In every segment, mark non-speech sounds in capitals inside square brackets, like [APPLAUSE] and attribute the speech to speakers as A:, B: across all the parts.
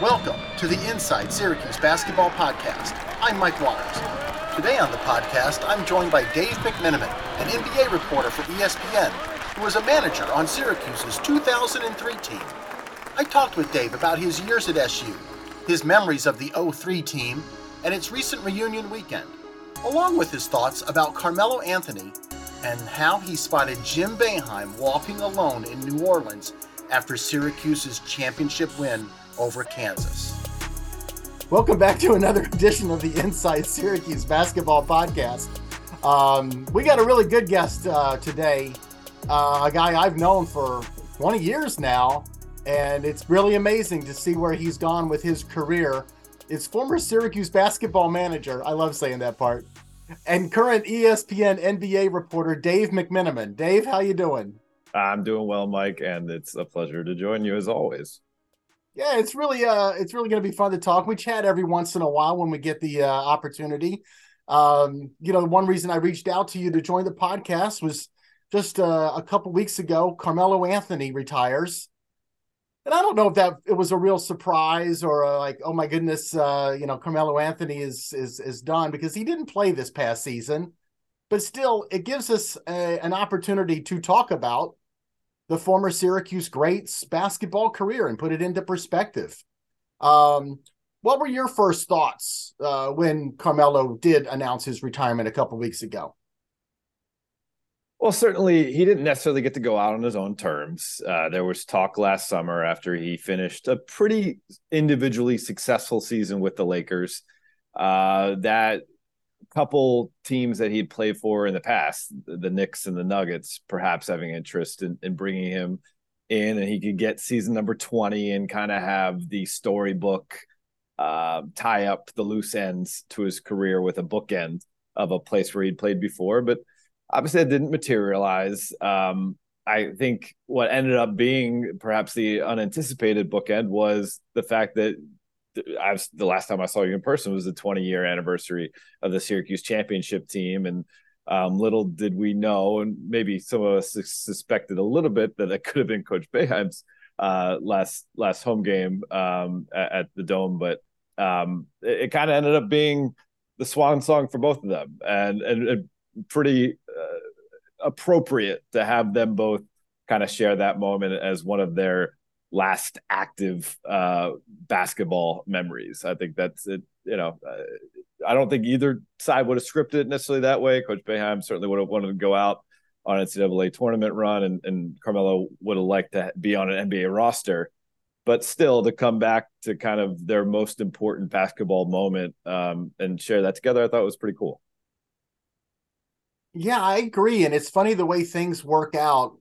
A: Welcome to the Inside Syracuse Basketball Podcast. I'm Mike Waters. Today on the podcast, I'm joined by Dave McMenamin, an NBA reporter for ESPN, who was a manager on Syracuse's 2003 team. I talked with Dave about his years at SU, his memories of the 03 team, and its recent reunion weekend, along with his thoughts about Carmelo Anthony and how he spotted Jim Boeheim walking alone in New Orleans after Syracuse's championship win over Kansas. Welcome back to another edition of the Inside Syracuse Basketball Podcast. Um, we got a really good guest uh, today, uh, a guy I've known for 20 years now, and it's really amazing to see where he's gone with his career. It's former Syracuse basketball manager. I love saying that part. And current ESPN NBA reporter Dave McMenamin. Dave, how you doing?
B: I'm doing well, Mike, and it's a pleasure to join you as always.
A: Yeah, it's really uh it's really going to be fun to talk. We chat every once in a while when we get the uh, opportunity. Um, you know, one reason I reached out to you to join the podcast was just uh, a couple weeks ago. Carmelo Anthony retires, and I don't know if that it was a real surprise or uh, like, oh my goodness, uh, you know, Carmelo Anthony is is is done because he didn't play this past season, but still, it gives us a, an opportunity to talk about the former Syracuse greats basketball career and put it into perspective. Um, what were your first thoughts uh, when Carmelo did announce his retirement a couple weeks ago?
B: Well, certainly he didn't necessarily get to go out on his own terms. Uh, there was talk last summer after he finished a pretty individually successful season with the Lakers uh, that couple teams that he'd played for in the past, the Knicks and the Nuggets, perhaps having interest in, in bringing him in, and he could get season number twenty and kind of have the storybook uh, tie up the loose ends to his career with a bookend of a place where he'd played before. But obviously, it didn't materialize. Um, I think what ended up being perhaps the unanticipated bookend was the fact that I was the last time I saw you in person was the 20 year anniversary of the Syracuse championship team, and um, little did we know, and maybe some of us suspected a little bit that it could have been Coach Boeheim's uh, last last home game um, at, at, the Dome, but um, it, it kind of ended up being the swan song for both of them, and and, and pretty uh, appropriate to have them both kind of share that moment as one of their last active uh, basketball memories. I think that's it. You know, uh, I don't think either side would have scripted it necessarily that way. Coach Boeheim certainly would have wanted to go out on NCAA tournament run, and, and Carmelo would have liked to be on an NBA roster. But still, to come back to kind of their most important basketball moment um, and share that together, I thought was pretty cool.
A: Yeah, I agree. And it's funny the way things work out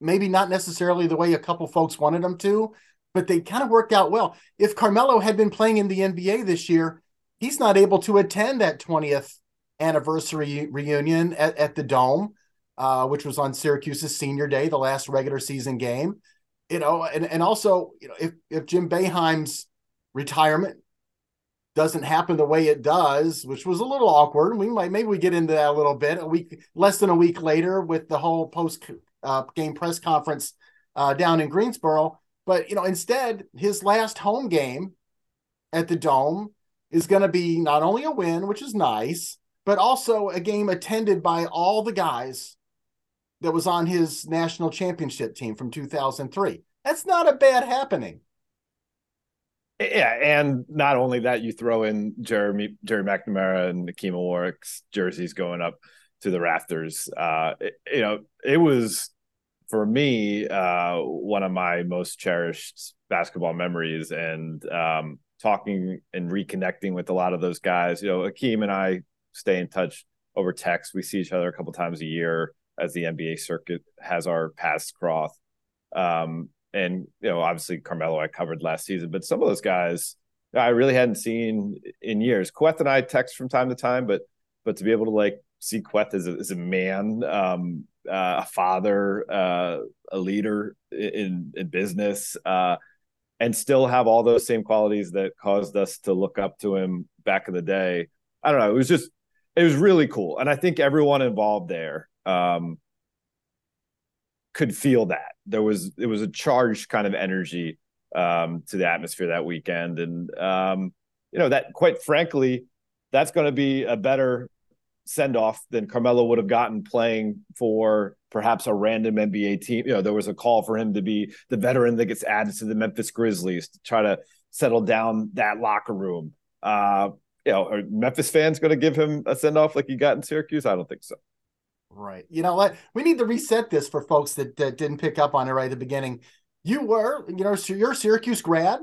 A: maybe not necessarily the way a couple folks wanted them to, but they kind of worked out well. If Carmelo had been playing in the NBA this year, he's not able to attend that 20th anniversary reunion at, at the Dome, uh, which was on Syracuse's senior day, the last regular season game. You know, and, and also, you know, if, if Jim Boeheim's retirement doesn't happen the way it does, which was a little awkward. We might maybe we get into that a little bit. A week less than a week later with the whole post uh, game press conference uh, down in Greensboro. But you know, instead, his last home game at the Dome is going to be not only a win, which is nice, but also a game attended by all the guys that was on his national championship team from 2003. That's not a bad happening.
B: Yeah, and not only that, you throw in Jeremy Gerry McNamara and Hakeem Warrick's jerseys going up to the rafters. Uh, it, you know, it was for me uh, one of my most cherished basketball memories, and um, talking and reconnecting with a lot of those guys. You know, Hakeem and I stay in touch over text. We see each other a couple times a year as the NBA circuit has our paths cross. Um, and you know, obviously Carmelo I covered last season, but some of those guys I really hadn't seen in years. Kueth and I text from time to time, but but to be able to like see Kueth as a, as a man, um, uh, a father, uh, a leader in in business, uh, and still have all those same qualities that caused us to look up to him back in the day. I don't know. It was just it was really cool, and I think everyone involved there um, could feel that there was it was a charged kind of energy um, to the atmosphere that weekend. And, um, you know, that quite frankly, that's going to be a better send off than Carmelo would have gotten playing for perhaps a random NBA team. You know, there was a call for him to be the veteran that gets added to the Memphis Grizzlies to try to settle down that locker room. Uh, you know, are Memphis fans going to give him a send off like he got in Syracuse? I don't think so.
A: Right. You know what? We need to reset this for folks that, that didn't pick up on it right at the beginning. You were, you know, you're a Syracuse grad.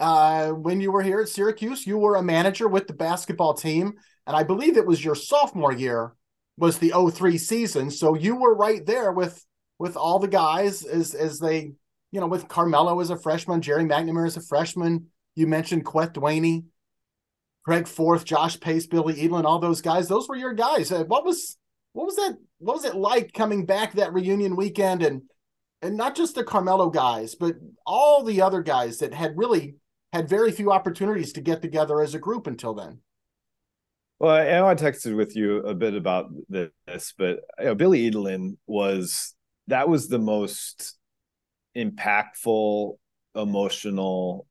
A: Uh, when you were here at Syracuse, you were a manager with the basketball team. And I believe it was your sophomore year was the 03 season. So you were right there with with all the guys as as they, you know, with Carmelo as a freshman, Gerry McNamara as a freshman. You mentioned Kueth Duany, Craig Forth, Josh Pace, Billy Edelin, all those guys. Those were your guys. Uh, what was what was that? What was it like coming back that reunion weekend and and not just the Carmelo guys, but all the other guys that had really had very few opportunities to get together as a group until then.
B: Well, I know I texted with you a bit about this, but you know, Billy Edelin was that was the most impactful, emotional,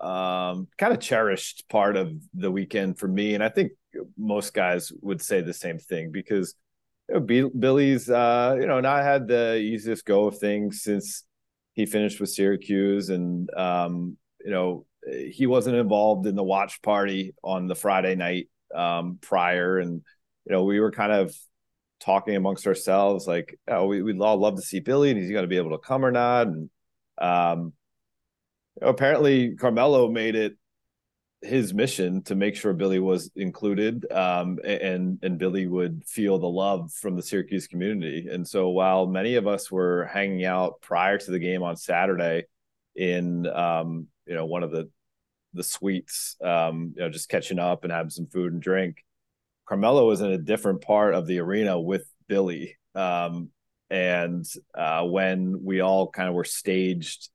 B: um, kind of cherished part of the weekend for me, and I think most guys would say the same thing because you know, Billy's, uh, you know, not had the easiest go of things since he finished with Syracuse, and um, you know, he wasn't involved in the watch party on the Friday night um, prior, and you know, we were kind of talking amongst ourselves, like, oh, we, we'd all love to see Billy, and he's going to be able to come or not, and um, apparently Carmelo made it his mission to make sure Billy was included, um, and and Billy would feel the love from the Syracuse community. And so, while many of us were hanging out prior to the game on Saturday in um, you know one of the the suites, um, you know, just catching up and having some food and drink, Carmelo was in a different part of the arena with Billy. Um, and uh, when we all kind of were staged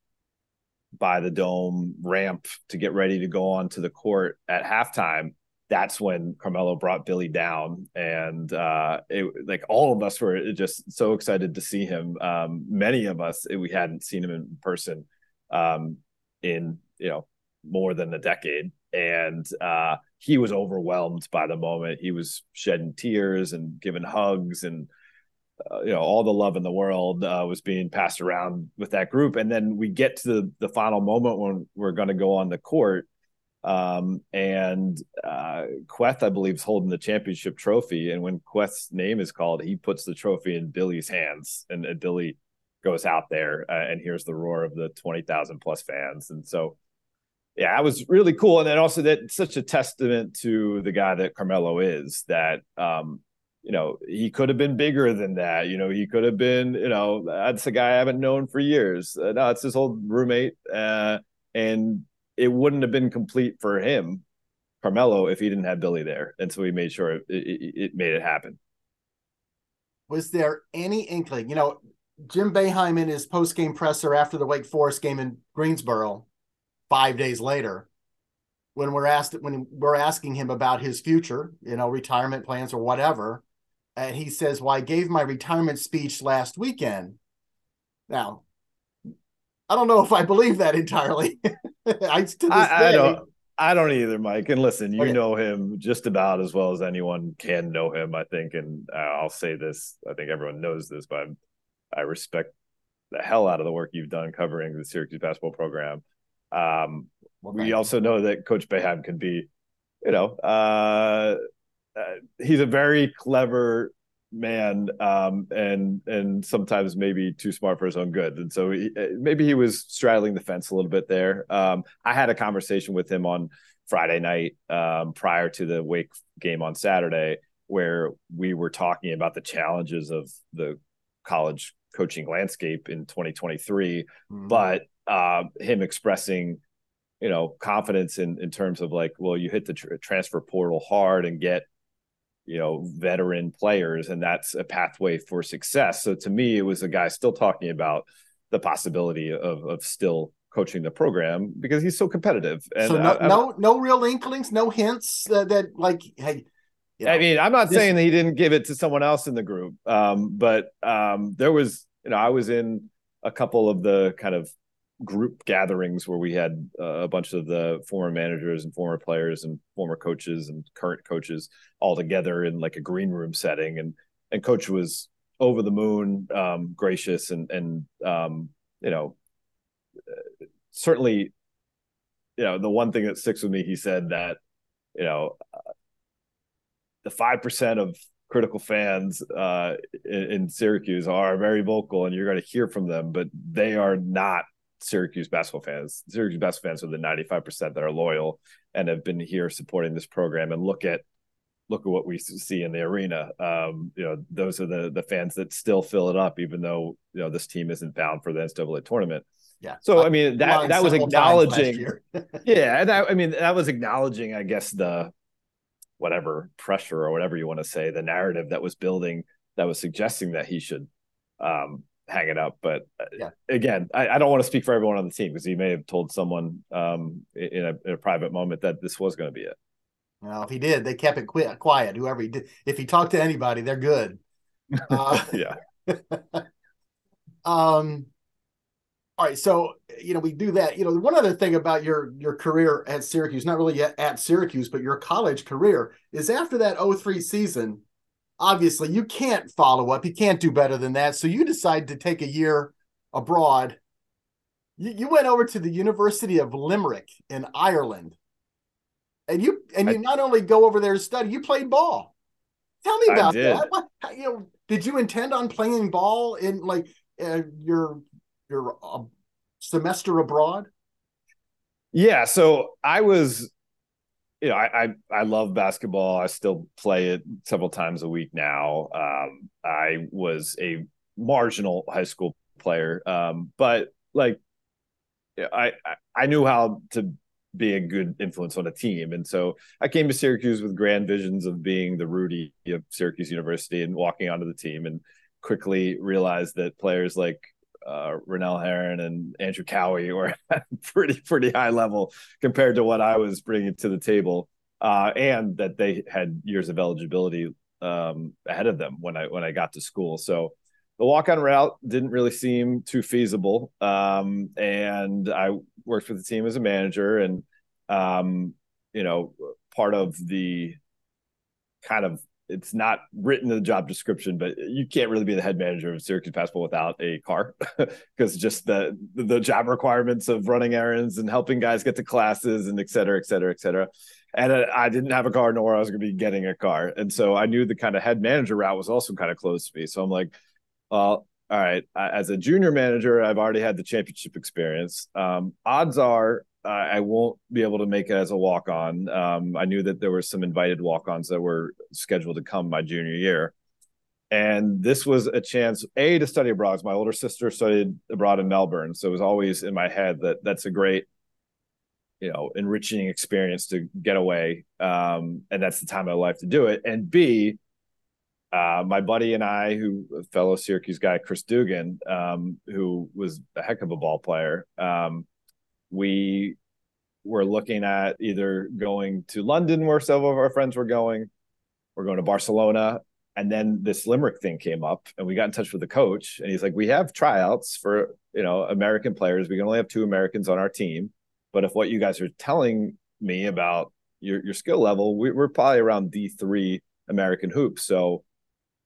B: by the dome ramp to get ready to go on to the court at halftime that's when Carmelo brought Billy down, and uh, it, like all of us were just so excited to see him. Um, many of us we hadn't seen him in person um, in you know more than a decade, and uh, he was overwhelmed by the moment. He was shedding tears and giving hugs, and uh, you know all the love in the world uh, was being passed around with that group and then we get to the, the final moment when we're going to go on the court um, and uh, Kueth, I believe, is holding the championship trophy. And when Kueth's name is called, he puts the trophy in Billy's hands, and, Billy goes out there uh, and hears the roar of the twenty thousand plus fans. And so, yeah, it was really cool. And then also that such a testament to the guy that Carmelo is that um, you know, he could have been bigger than that. You know, he could have been, you know, that's a guy I haven't known for years. Uh, no, it's his old roommate. Uh, and it wouldn't have been complete for him, Carmelo, if he didn't have Billy there. And so he made sure it, it, it made it happen.
A: Was there any inkling, you know, Jim Boeheim in his post game presser after the Wake Forest game in Greensboro five days later, when we're asked when we're asking him about his future, you know, retirement plans or whatever, and he says, "Well, I gave my retirement speech last weekend." Now, I don't know if I believe that entirely. [LAUGHS]
B: I, to I, I don't. I don't either, Mike. And listen, you okay. know him just about as well as anyone can know him, I think. And I'll say this: I think everyone knows this, but I'm, i respect the hell out of the work you've done covering the Syracuse basketball program. Um, well, we also know that Coach Boeheim can be, you know, uh, uh, he's a very clever man um, and and sometimes maybe too smart for his own good. And so he, uh, maybe he was straddling the fence a little bit there. Um, i had a conversation with him on friday night um, prior to the wake game on saturday where we were talking about the challenges of the college coaching landscape in 2023 mm-hmm. but uh, him expressing you know confidence in in terms of like well you hit the tr- transfer portal hard and get you know veteran players and that's a pathway for success. So to me it was a guy still talking about the possibility of of still coaching the program because he's so competitive.
A: And so no I, no, no real inklings no hints uh, that like hey
B: you know, I mean, I'm not this... saying that he didn't give it to someone else in the group, um, but um, there was, you know, I was in a couple of the kind of group gatherings where we had uh, a bunch of the former managers and former players and former coaches and current coaches all together in like a green room setting. And and coach was over the moon um, gracious and and um, you know certainly you know the one thing that sticks with me he said that you know uh, the 5% of critical fans uh, in, in, Syracuse are very vocal, and you're going to hear from them, but they are not Syracuse basketball fans. Syracuse basketball fans are the 95% that are loyal and have been here supporting this program. And look at look at what we see in the arena. Um, you know, those are the the fans that still fill it up, even though you know this team isn't bound for the NCAA tournament.
A: Yeah.
B: So I mean that that was acknowledging. [LAUGHS] yeah, and that, I mean that was acknowledging, I guess the whatever pressure or whatever you want to say, the narrative that was building that was suggesting that he should um, hang it up. But uh, yeah. again, I, I, don't want to speak for everyone on the team because he may have told someone um, in, a, in, a, private moment that this was going to be it.
A: Well, if he did, they kept it quiet. Whoever he did, if he talked to anybody, they're good. [LAUGHS]
B: Uh, yeah. [LAUGHS]
A: um. All right, so you know we do that. You know, one other thing about your your career at Syracuse, not really yet at Syracuse, but your college career is after that 03 season. Obviously, you can't follow up. You can't do better than that. So you decide to take a year abroad. You, you went over to the University of Limerick in Ireland, and you and you I, not only go over there to study, you played ball. Tell me about that. What, you know, did you intend on playing ball in like uh, your your uh, semester abroad?
B: Yeah, so I was, you know, I, I, I love basketball. I still play it several times a week now. Um, I was a marginal high school player, um, but like, I I knew how to be a good influence on a team. And so I came to Syracuse with grand visions of being the Rudy of Syracuse University and walking onto the team and quickly realized that players like uh, Rennell Herron and Andrew Kouwe were [LAUGHS] pretty pretty high level compared to what I was bringing to the table, uh, and that they had years of eligibility um, ahead of them when I when I got to school. So the walk on route didn't really seem too feasible, um, and I worked with the team as a manager, and um, you know part of the kind of it's not written in the job description, but you can't really be the head manager of Syracuse basketball without a car [LAUGHS] because just the the job requirements of running errands and helping guys get to classes and et cetera, et cetera, et cetera. And I didn't have a car, nor I was going to be getting a car, and so I knew the kind of head manager route was also kind of close to me. So I'm like, well, all right. As a junior manager, I've already had the championship experience. Um, odds are I won't be able to make it as a walk on. Um, I knew that there were some invited walk ons that were scheduled to come my junior year. And this was a chance, A, to study abroad. My older sister studied abroad in Melbourne. So it was always in my head that that's a great, you know, enriching experience to get away. Um, and that's the time of my life to do it. And B, uh, my buddy and I, who fellow Syracuse guy, Chris Dugan, um, who was a heck of a ball player, um, we were looking at either going to London, where several of our friends were going, or going to Barcelona. And then this Limerick thing came up, and we got in touch with the coach, and he's like, "We have tryouts for you know American players. We can only have two Americans on our team, but if what you guys are telling me about your your skill level, we, are probably around D three American hoops. So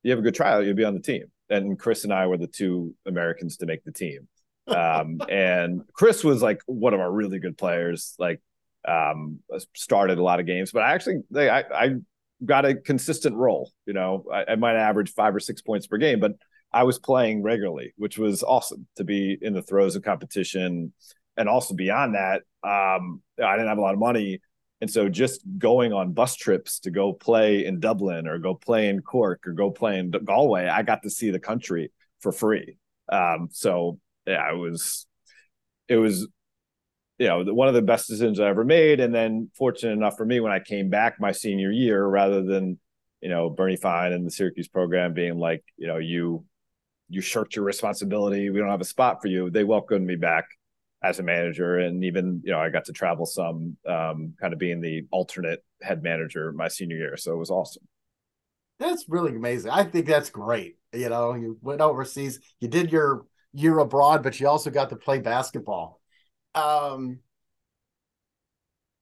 B: you have a good tryout, you'll be on the team." And Chris and I were the two Americans to make the team. Um, and Chris was like one of our really good players, like um, started a lot of games, but I actually, I, I got a consistent role. You know, I, I might average five or six points per game, but I was playing regularly, which was awesome to be in the throes of competition. And also beyond that, um, I didn't have a lot of money. And so just going on bus trips to go play in Dublin or go play in Cork or go play in Galway, I got to see the country for free. Um, so yeah, it was it was you know one of the best decisions I ever made. And then fortunate enough for me when I came back my senior year, rather than you know Bernie Fine and the Syracuse program being like you know you you shirked your responsibility, we don't have a spot for you. They welcomed me back as a manager, and even you know I got to travel some, um, kind of being the alternate head manager my senior year. So it was awesome.
A: That's really amazing. I think that's great. You know, you went overseas, you did your year abroad, but you also got to play basketball. Um,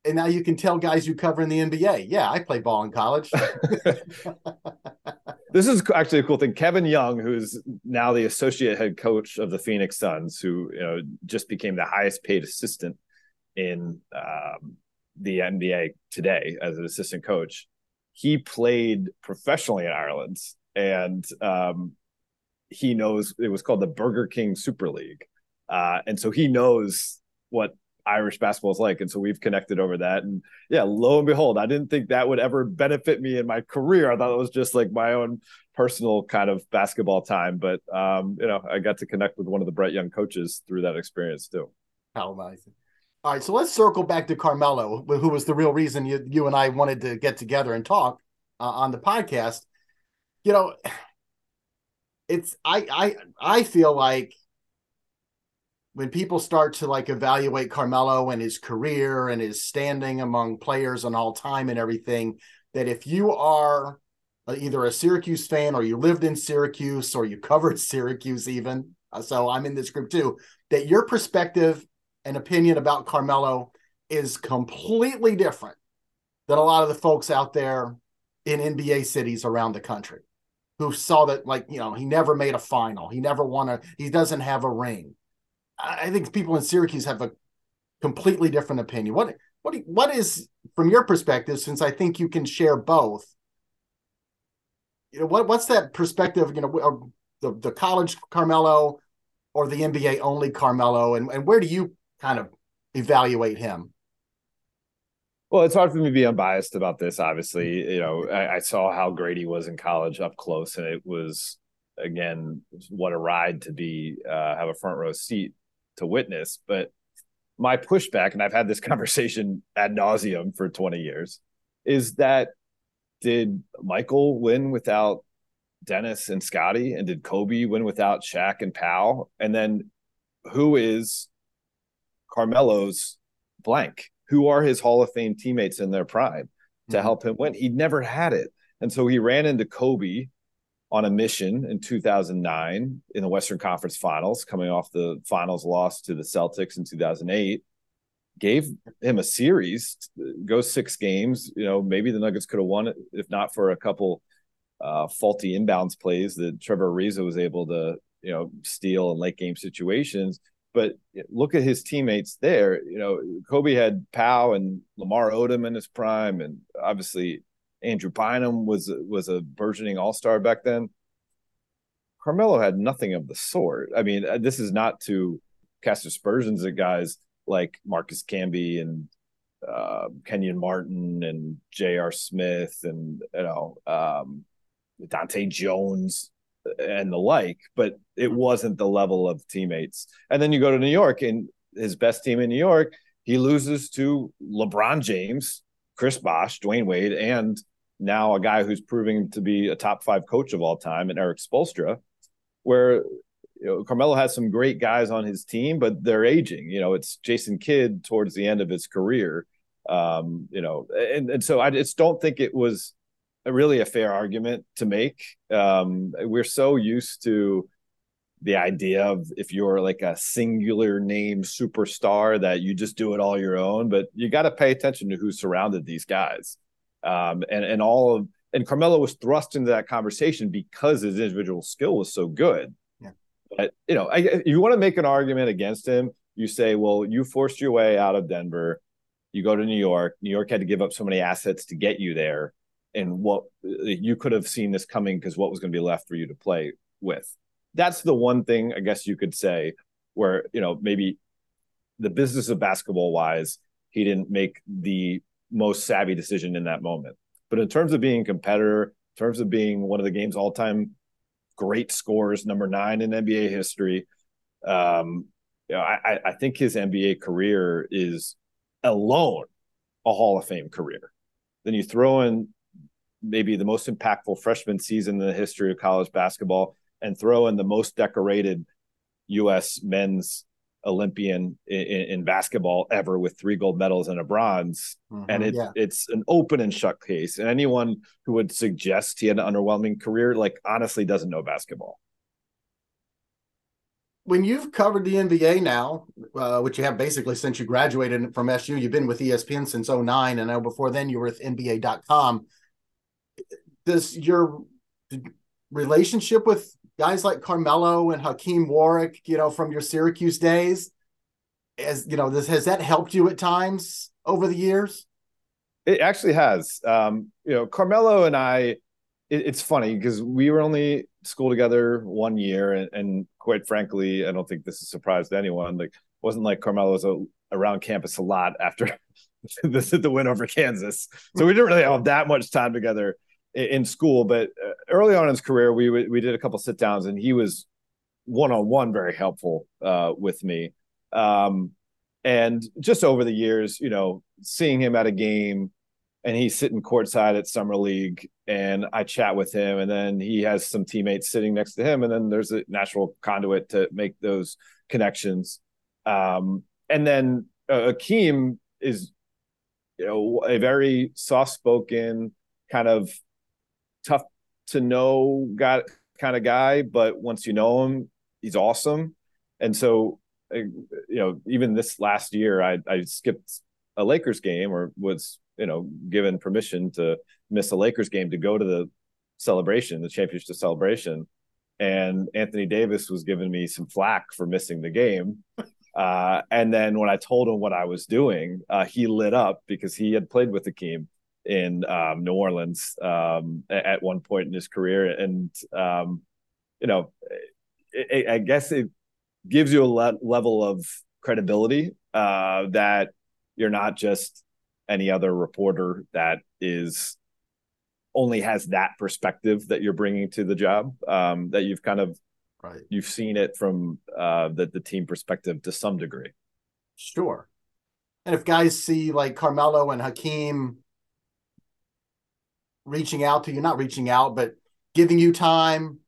A: and now you can tell guys you cover in the NBA, yeah, I play ball in college. [LAUGHS] [LAUGHS]
B: this is actually a cool thing. Kevin Young, who's now the associate head coach of the Phoenix Suns, who you know just became the highest paid assistant in um, the NBA today as an assistant coach. He played professionally in Ireland, and um, he knows it was called the Burger King Super League, uh, and so he knows what Irish basketball is like. And so we've connected over that. And yeah, lo and behold, I didn't think that would ever benefit me in my career. I thought it was just like my own personal kind of basketball time. But um, you know, I got to connect with one of the bright Young coaches through that experience too.
A: How amazing. All right, so let's circle back to Carmelo, who was the real reason you, you and I wanted to get together and talk uh, on the podcast. You know, it's I I I feel like when people start to like evaluate Carmelo and his career and his standing among players and all time and everything, that if you are either a Syracuse fan or you lived in Syracuse or you covered [LAUGHS] Syracuse, even uh, so I'm in this group too, that your perspective and opinion about Carmelo is completely different than a lot of the folks out there in NBA cities around the country who saw that like you know he never made a final he never won a he doesn't have a ring I think people in Syracuse have a completely different opinion. What what what is from your perspective? Since I think you can share both. You know what what's that perspective? You know the the college Carmelo or the NBA only Carmelo, and and where do you kind of evaluate him?
B: Well, it's hard for me to be unbiased about this. Obviously, you know, I, I, saw how great he was in college up close, and it was again what a ride to be uh, have a front row seat to witness. But my pushback, and I've had this [LAUGHS] conversation ad nauseum for 20 years, is that did Michael win without Dennis and Scotty, And did Kobe win without Shaq and Pau? And then who is Carmelo's blank? Who are his Hall of Fame teammates in their prime to mm-hmm. help him win? He'd never had it. And so he ran into Kobe on a mission in 2009 in the Western Conference Finals, coming off the finals loss to the Celtics in 2008. Gave him a series, go six games. You know, maybe the Nuggets could have won it if not for a couple uh, faulty inbounds plays that Trevor Ariza was able to, you know, steal in late game situations. But look at his teammates there. You know, Kobe had Pau and Lamar Odom in his prime, and obviously Andrew Bynum was was a burgeoning all star back then. Carmelo had nothing of the sort. I mean, uh, this is not to cast aspersions at guys like Marcus Camby and uh, Kenyon Martin and J.R. Smith and you know um, Dahntay Jones and the like, but it wasn't the level of teammates. And then you go to New York and his best team in New York, he loses to LeBron James, Chris Bosh, Dwyane Wade, and now a guy who's proving to be a top five coach of all time, and Erik Spoelstra, where you know, Carmelo has some great guys on his team, but they're aging. You know, it's Jason Kidd towards the end of his career. Um, you know, and, and so I just don't think it was really a fair argument to make. Um, we're so used to the idea of if you're like a singular name superstar that you just do it all your own, but you got to pay attention to who surrounded these guys um, and and all of and Carmelo was thrust into that conversation because his individual skill was so good. Yeah. But you know, I, if you want to make an argument against him, you say, well, you forced your way out of Denver, you go to New York. New York had to give up so many assets to get you there, and what you could have seen this coming because what was going to be left for you to play with. That's the one thing I guess you could say where you know maybe the business of basketball wise, he didn't make the most savvy decision in that moment. But in terms of being a competitor, in terms of being one of the game's all time great scorers, number nine in NBA history, um, you know, I, I think his NBA career is alone a Hall of Fame career. Then you throw in maybe the most impactful freshman season in the history of college basketball and throw in the most decorated U.S. men's Olympian in, in, basketball ever with three gold medals and a bronze. Mm-hmm, and it, yeah. it's an open and shut case. And anyone who would suggest he had an underwhelming career, like honestly doesn't know basketball.
A: when you've covered the NBA now, uh, which you have basically since you graduated from SU, you've been with ESPN since 09, and now before then you were with NBA.com. Does your relationship with guys like Carmelo and Hakeem Warrick, you know, from your Syracuse days, as you know, this has that helped you at times over the years?
B: It actually has. Um, you know, Carmelo and I, it, it's funny because we were only school together one year, and, and, quite frankly, I don't think this is a surprise to anyone. Like, wasn't like Carmelo was a, around campus a lot after [LAUGHS] the, the win over Kansas, so we didn't really have that much time together in, school. But uh, early on in his career, we we did a couple sit downs, and he was one on one very helpful uh, with me. Um, and just over the years, you know, seeing him at a game and he's sitting courtside at summer league and i chat with him and then he has some teammates sitting next to him and then there's a natural conduit to make those connections um, and then uh, hakeem is you know a very soft-spoken kind of tough to know got kind of guy but once you know him he's awesome. And so uh, you know even this last year i i skipped a lakers game or was you know given permission to miss a Lakers game to go to the celebration, the championship celebration, and Anthony Davis was giving me some flack for missing the game. Uh, and then when I told him what I was doing, uh, he lit up because he had played with Hakeem in um, New Orleans um, at one point in his career, and um, you know, it, I guess it gives you a le- level of credibility uh, that you're not just any other reporter that is only has that perspective that you're bringing to the job um, that you've kind of right. you've seen it from uh, the, the team perspective to some degree.
A: Sure. And if guys see like carmelo and hakeem reaching out to you not reaching out but giving you time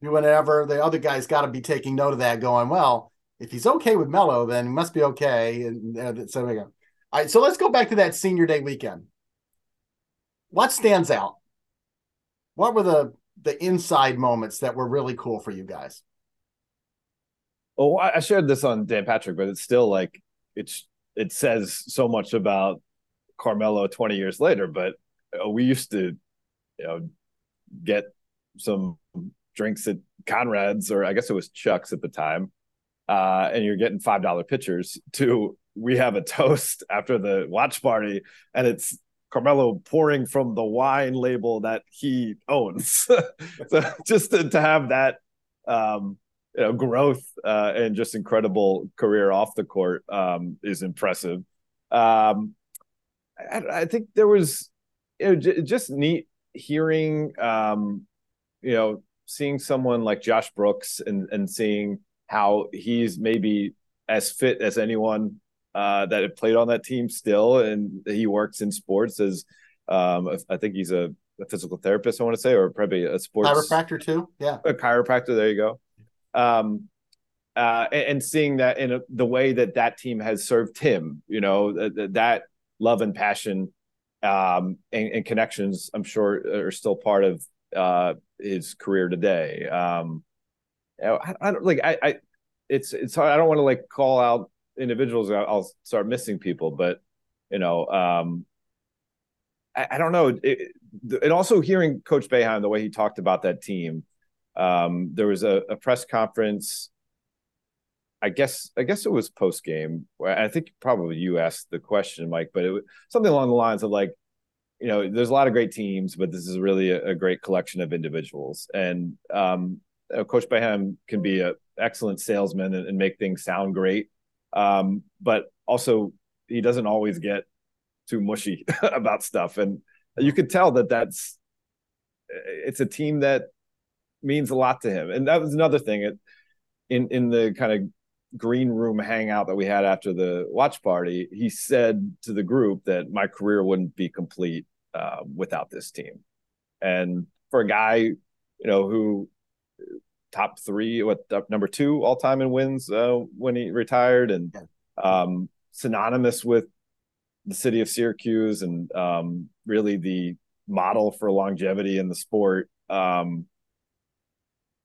A: whatever the other guys got to be taking note of that going well if he's okay with Melo, then he must be okay. And uh, so we go. All right, so let's go back to that senior day weekend. What stands out? What were the the inside moments that were really cool for you guys?
B: Oh, I shared this on Dan Patrick, but it's still like it's it says so much about Carmelo 20 years later. But uh, we used to, you know, get some drinks at Conrad's, or I guess it was Chuck's at the time, uh, and you're getting five dollar pitchers to we have a toast [LAUGHS] after the watch party, and it's Carmelo pouring from the wine label that he owns. [LAUGHS] so [LAUGHS] just to, to have that um, you know, growth uh, and just incredible career off the court um, is impressive. Um, I, I, think there was you know, j- just neat hearing, um, you know, seeing someone like Josh Brooks and and seeing how he's maybe as fit as anyone uh, that had played on that team still, and he works in sports as um, I think he's a, a, physical therapist. I want to say, or probably a sports
A: chiropractor too. Yeah,
B: a chiropractor. There you go. Um, uh, and, and, seeing that in a, the way that that team has served him, you know, that, that love and passion um, and, and, connections, I'm sure, are still part of uh, his career today. Um, I, I don't like I, I it's it's hard. I don't want to like call out individuals, I'll start missing people. But you know, um, I, I don't know. It, and also hearing Coach Boeheim the way he talked about that team. Um, there was a, a, press conference. I guess I guess it was post game. I think probably you asked the question, Mike, but it was something along the lines of like, you know, there's a lot of great teams, but this is really a, a great collection of individuals. And um, Coach Boeheim can be an excellent salesman and, and, make things sound great. Um, but also he doesn't always get too mushy [LAUGHS] about stuff, and you could tell that that's it's a team that means a lot to him. And that was another thing it, in in the kind of green room hangout that we had after the watch party. He said to the group that my career wouldn't be complete uh, without this team, and for a guy you know who top three, what number two all time in wins uh, when he retired, and um, synonymous with the city of Syracuse, and um, really the model for longevity in the sport. Um,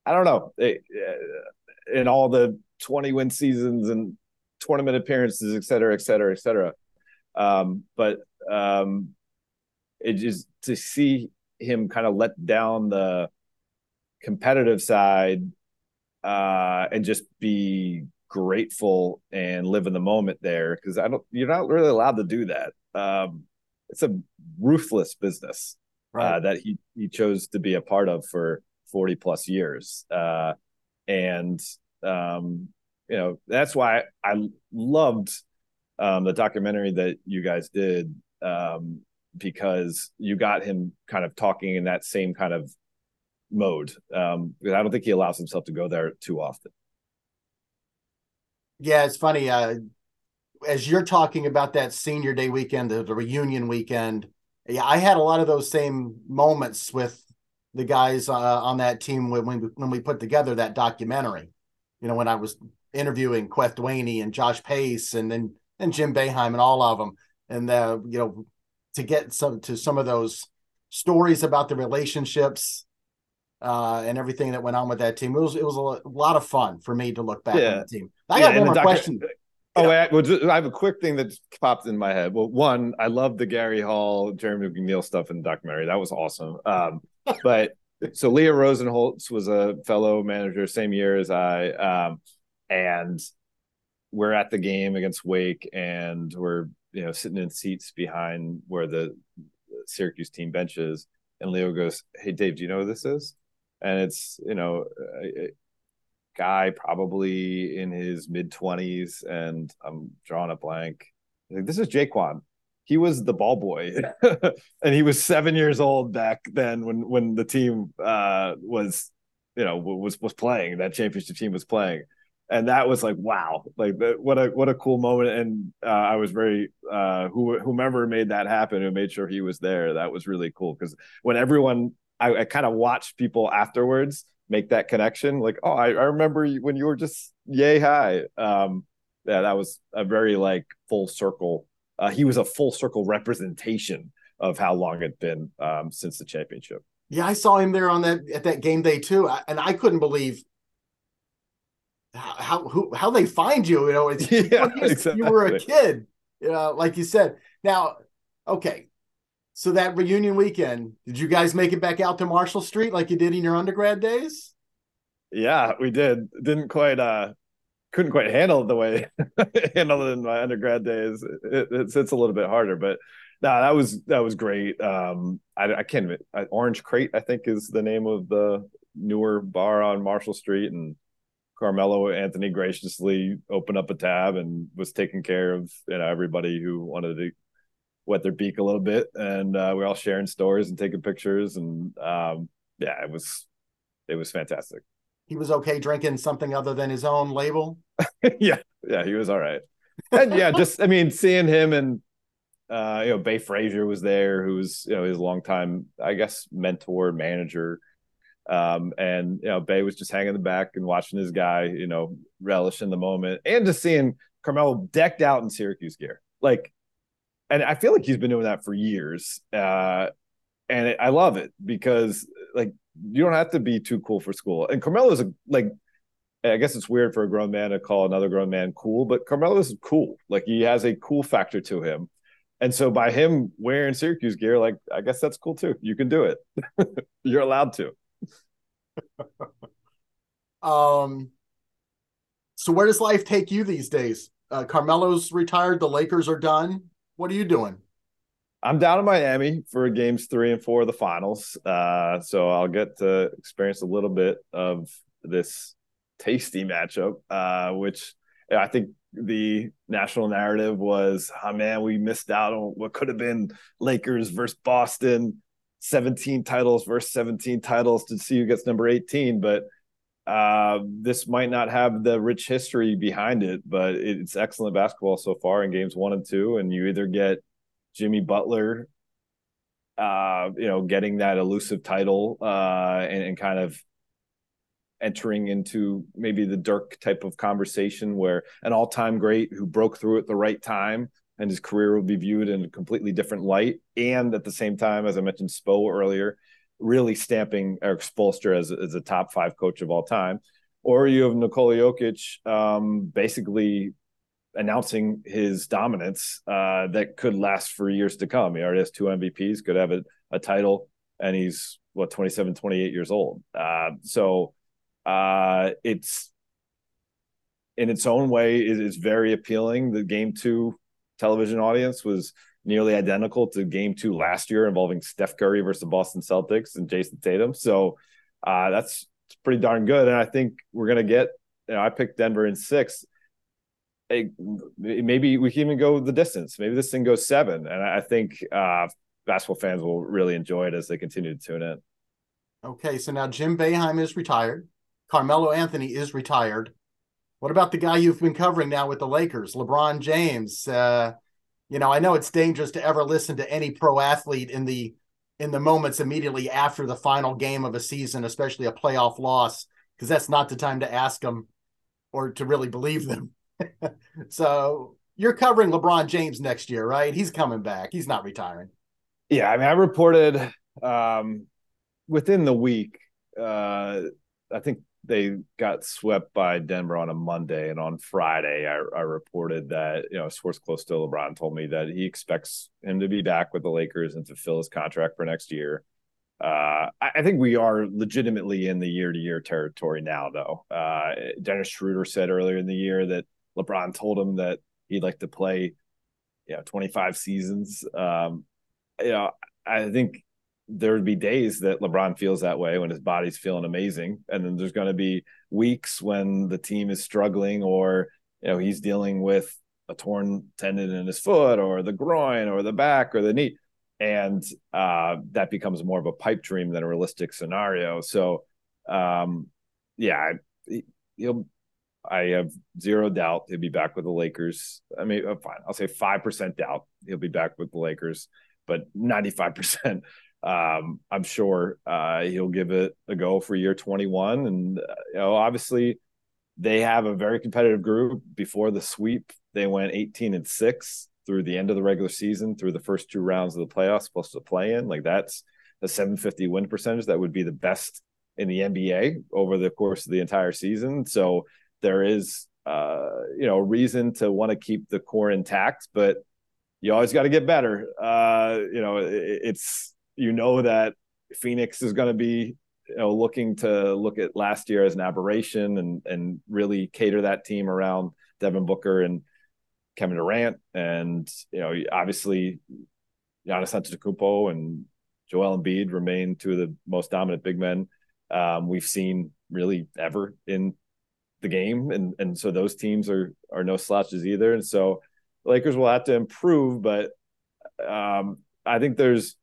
B: I don't know, it, uh, in all the 20 win seasons and tournament appearances, et cetera, et cetera, et cetera. Um, but um, it just to see him kind of let down the competitive side uh, and just be grateful and live in the moment there because I don't you're not really allowed to do that. Um, it's a ruthless business uh, right. uh, that he he chose to be a part of for 40 plus years. Uh, and um, you know that's why I loved um, the documentary that you guys did um, because you got him kind of talking in that same kind of mode. Um, because I don't think he allows himself to go there too often.
A: Yeah, it's funny. Uh, as you're talking about that senior day weekend, the, the reunion weekend, yeah, I had a lot of those same moments with the guys uh, on that team when, when we, when we put together that documentary. You know, when I was interviewing Kueth Duany and Josh Pace and then and Jim Boeheim and all of them, and uh, you know, to get some to some of those stories about the relationships uh, and everything that went on with that team. It was it was a lot of fun for me to look back yeah. on the team. I got one more docu- question.
B: Oh, I, well, just, I have a quick thing that popped in my head. Well, one, I love the Gary Hall, Jeremy McNeil stuff in the documentary. That was awesome. Um, [LAUGHS] but so Leah Rosenholz was a fellow manager, same year as I, um, and we're at the game against Wake, and we're you know sitting in seats behind where the Syracuse team benches, and Leo goes, "Hey Dave, do you know who this is?" And it's you know a, a guy probably in his mid twenties, and I'm drawing a blank. Like, this is Jaquan. He was the ball boy, [LAUGHS] and he was seven years old back then when when the team uh, was you know was was playing that championship team was playing. And that was like wow like what a what a cool moment. And uh, i was very uh who, whomever made that happen who made sure he was there that was really cool. Because when everyone i, I kind of watched people afterwards make that connection like oh I, I remember when you were just yay high. Um yeah that was a very like full circle uh, he was a full circle representation of how long it'd been um since the championship
A: yeah i saw him there on that at that game day too and i couldn't believe how who how they find you. You know, it's [LAUGHS] yeah, exactly. you were a kid. You know, like you said. Now, okay. So that reunion weekend, did you guys make it back out to Marshall Street like you did in your undergrad days?
B: Yeah, we did. Didn't quite uh couldn't quite handle it the way [LAUGHS] handled it in my undergrad days. It, it's it's a little bit harder, but no, that was that was great. Um, I, I can't. Orange Crate, I think, is the name of the newer bar on Marshall Street, and Carmelo Anthony graciously opened up a tab and was taking care of you know everybody who wanted to wet their beak a little bit, and uh, we all sharing stories and taking pictures, and um, yeah, it was it was fantastic.
A: He was okay drinking something other than his own label. [LAUGHS]
B: yeah, yeah, he was all right, and yeah, just I mean, seeing him and uh, you know, Bay Frazier was there, who's you know his longtime, I guess, mentor manager. Um, and you know, Bay was just hanging in the back and watching his guy, you know, relish in the moment, and just seeing Carmelo decked out in Syracuse gear, like, and I feel like he's been doing that for years, uh, and it, I love it because like you don't have to be too cool for school, and Carmelo's a, like. I guess it's weird for a grown man to call another grown man cool, but Carmelo's cool. Like he has a cool factor to him. And so by him wearing Syracuse gear, like I guess that's cool too. You can do it. [LAUGHS] You're allowed to. [LAUGHS]
A: um, so where does life take you these days? Uh, Carmelo's retired. The Lakers are done. What are you doing?
B: I'm down in Miami for games three and four of the finals. Uh, so I'll get to experience a little bit of this tasty matchup, uh, which I think the national narrative was, oh man, we missed out on what could have been Lakers versus Boston. 17 titles versus 17 titles to see who gets number 18 but uh, this might not have the rich history behind it but it's excellent basketball so far in games one and two and you either get jimmy butler uh, you know getting that elusive title uh, and, and kind of entering into maybe the dirk type of conversation where an all-time great who broke through at the right time and his career will be viewed in a completely different light. And at the same time, as I mentioned Spo earlier, really stamping Erik Spoelstra as, as a top five coach of all time. or you have Nikola Jokic um, basically announcing his dominance uh, that could last for years to come. He already has two MVPs, could have a, a title, and he's what 27, 28 years old. Uh, so uh, it's in its own way is very appealing. The game two television audience was nearly identical to game two last year involving Steph Curry versus the Boston Celtics and Jayson Tatum. So uh, that's pretty darn good. And I think we're going to get, you know, I picked Denver in six. Hey, maybe we can even go the distance. Maybe this thing goes seven. And I think uh, basketball fans will really enjoy it as they continue to tune in.
A: Okay. So now Jim Boeheim is retired. Carmelo Anthony is retired. What about the guy you've been covering now with the Lakers, LeBron James? Uh, you know, I know it's dangerous to ever listen to any pro athlete in the in the moments immediately after the final game of a season, especially a playoff loss, because that's not the time to ask them or to really believe them. [LAUGHS] so you're covering LeBron James next year, right? He's coming back. He's not retiring.
B: Yeah, I mean, I reported um, within the week. Uh, I think they got swept by Denver on a Monday, and on Friday, I, I, reported that you know source close to LeBron told me that he expects him to be back with the Lakers and fulfill his contract for next year. Uh, I, think we are legitimately in the year-to-year territory now, though. Uh, Dennis Schroeder said earlier in the year that LeBron told him that he'd like to play, you know, 25 seasons. Um, you know, I think there would be days that LeBron feels that way when his body's feeling amazing, and then there's going to be weeks when the team is struggling or you know he's dealing with a torn tendon in his foot or the groin or the back or the knee, and uh, that becomes more of a pipe dream than a realistic scenario. So, um, yeah, he'll. I have zero doubt he'll be back with the Lakers. I mean, uh, fine, I'll say five percent doubt he'll be back with the Lakers, but ninety five percent um, I'm sure uh, he'll give it a go for year 21. And, uh, you know, obviously they have a very competitive group. Before the sweep, they went 18 and six through the end of the regular season, through the first two rounds of the playoffs, plus the play in. Like that's a 750 win percentage. That would be the best in the NBA over the course of the entire season. So there is, uh, you know, reason to want to keep the core intact, but you always got to get better. Uh, you know, it, it's, you know that Phoenix is going to be you know looking to look at last year as an aberration and and really cater that team around Devin Booker and Kevin Durant and you know obviously Giannis Antetokounmpo and Joel Embiid remain two of the most dominant big men um, we've seen really ever in the game and and so those teams are are no slouches either and so Lakers will have to improve but um, I think there's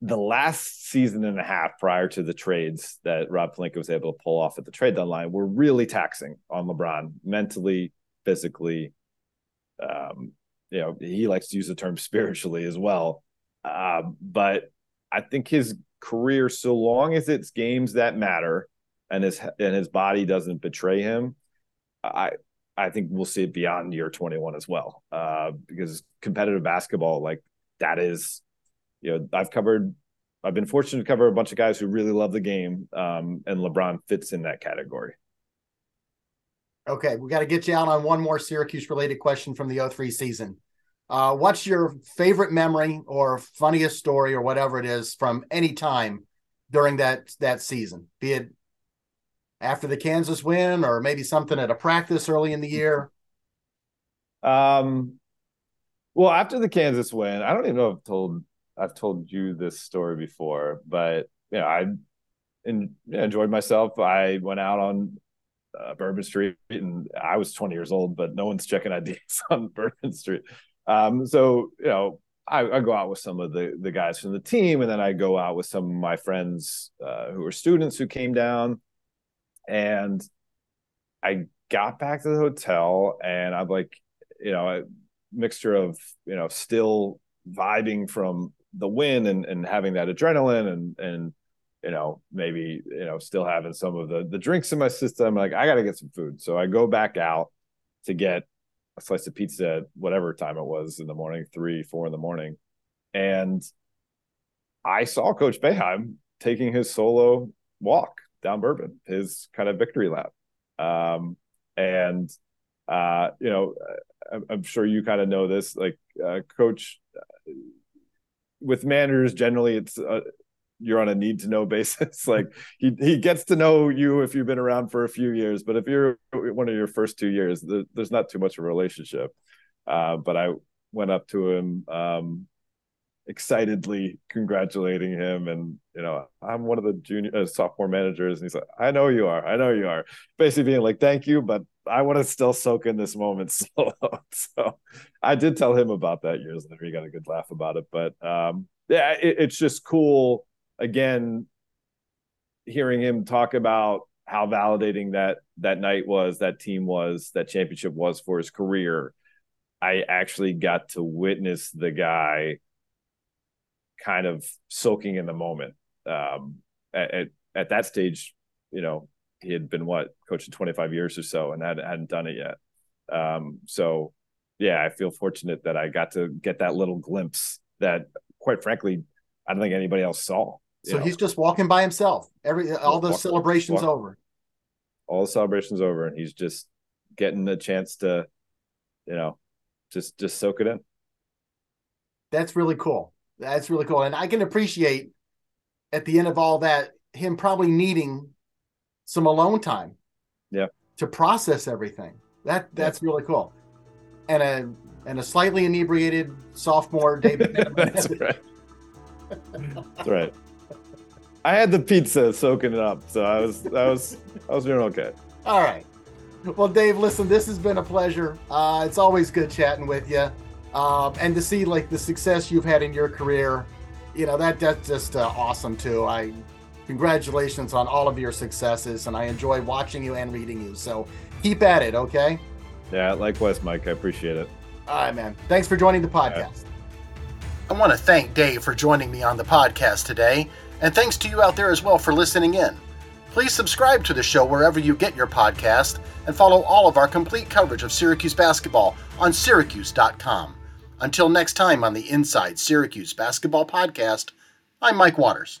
B: the last season and a half prior to the trades that Rob Pelinka was able to pull off at the trade deadline were really taxing on LeBron mentally, physically. Um, you know, he likes to use the term [LAUGHS] spiritually as well. Uh, but I think his career, so long as it's games that matter and his and his body doesn't betray him, I I think we'll see it beyond year 21 as well. Uh, because competitive basketball, like that is you know, I've covered, I've been fortunate to cover a bunch of guys who really love the game, um, and LeBron fits in that category.
A: Okay, we got to get you out on one more Syracuse related question from the 03 season. Uh, what's your favorite memory or funniest story or whatever it is from any time during that that season? Be it after the Kansas win or maybe something at a practice early in the year.
B: Um, well, after the Kansas win, I don't even know if I've told I've told you this story before, but you know, I enjoyed myself. I went out on uh, Bourbon Street, and I was 20 years old, but no one's checking [LAUGHS] IDs on Bourbon Street. Um, so you know, I, I, go out with some of the the guys from the team, and then I go out with some of my friends uh, who were students who came down, and I got back to the hotel, and I'm like, you know, a mixture of you know still vibing from the win and and having that adrenaline and and you know maybe you know still having some of the the drinks in my system. Like i got to get some food. So i go back out to get a slice of pizza at whatever time it was in the morning three four in the morning. And i saw coach Boeheim taking his solo walk down bourbon, his kind of victory lap. Um, and uh, you know, I'm, sure you kind of know this. Like, uh, coach, uh, with managers, generally, it's uh, you're on a need to know [LAUGHS] basis. like he he gets to know you if you've been around for a few years, but if you're one of your first two years, the, there's not too much of a relationship. Uh, but I went up to him um, excitedly congratulating him and you know i'm one of the junior uh, sophomore managers. And he's like i know you are i know you are. Basically being like thank you but i want to still soak in this moment. [LAUGHS] So so i did tell him about that years later. He got a good laugh about it. But um yeah it, it's just cool again hearing him talk about how validating that that night was that team was that championship was for his career. I actually got to witness the guy kind of soaking in the moment. Um, at, at that stage, you know, he had been what coaching 25 years or so and had, hadn't done it yet. Um, so yeah, I feel fortunate that I got to get that little glimpse that quite frankly, I don't think anybody else saw.
A: So know? he's just walking by himself. Every all the celebrations over.
B: All the celebrations over, and he's just getting the chance to, you know, just just soak it in.
A: That's really cool. That's really cool. And I can appreciate at the end of all that, him probably needing some alone time.
B: Yeah.
A: To process everything. That that's yeah. really cool. And a and a slightly inebriated sophomore David. [LAUGHS]
B: that's right. that's right. I had the pizza soaking it up, so I was I was I was doing okay.
A: All right. Well, Dave, listen, this has been a pleasure. Uh, it's always good chatting with you um, and to see like the success you've had in your career, you know that that's just uh, awesome too. I congratulations on all of your successes, and I enjoy watching you and reading you. So keep at it, okay?
B: Yeah, likewise, Mike. I appreciate it.
A: All right, man. Thanks for joining the podcast. I want to thank Dave for joining me on the podcast today, and thanks to you out there as well for listening in. Please subscribe to the show wherever you get your podcast and follow all of our complete coverage of Syracuse basketball on syracuse.com. Until next time on the Inside Syracuse Basketball Podcast, I'm Mike Waters.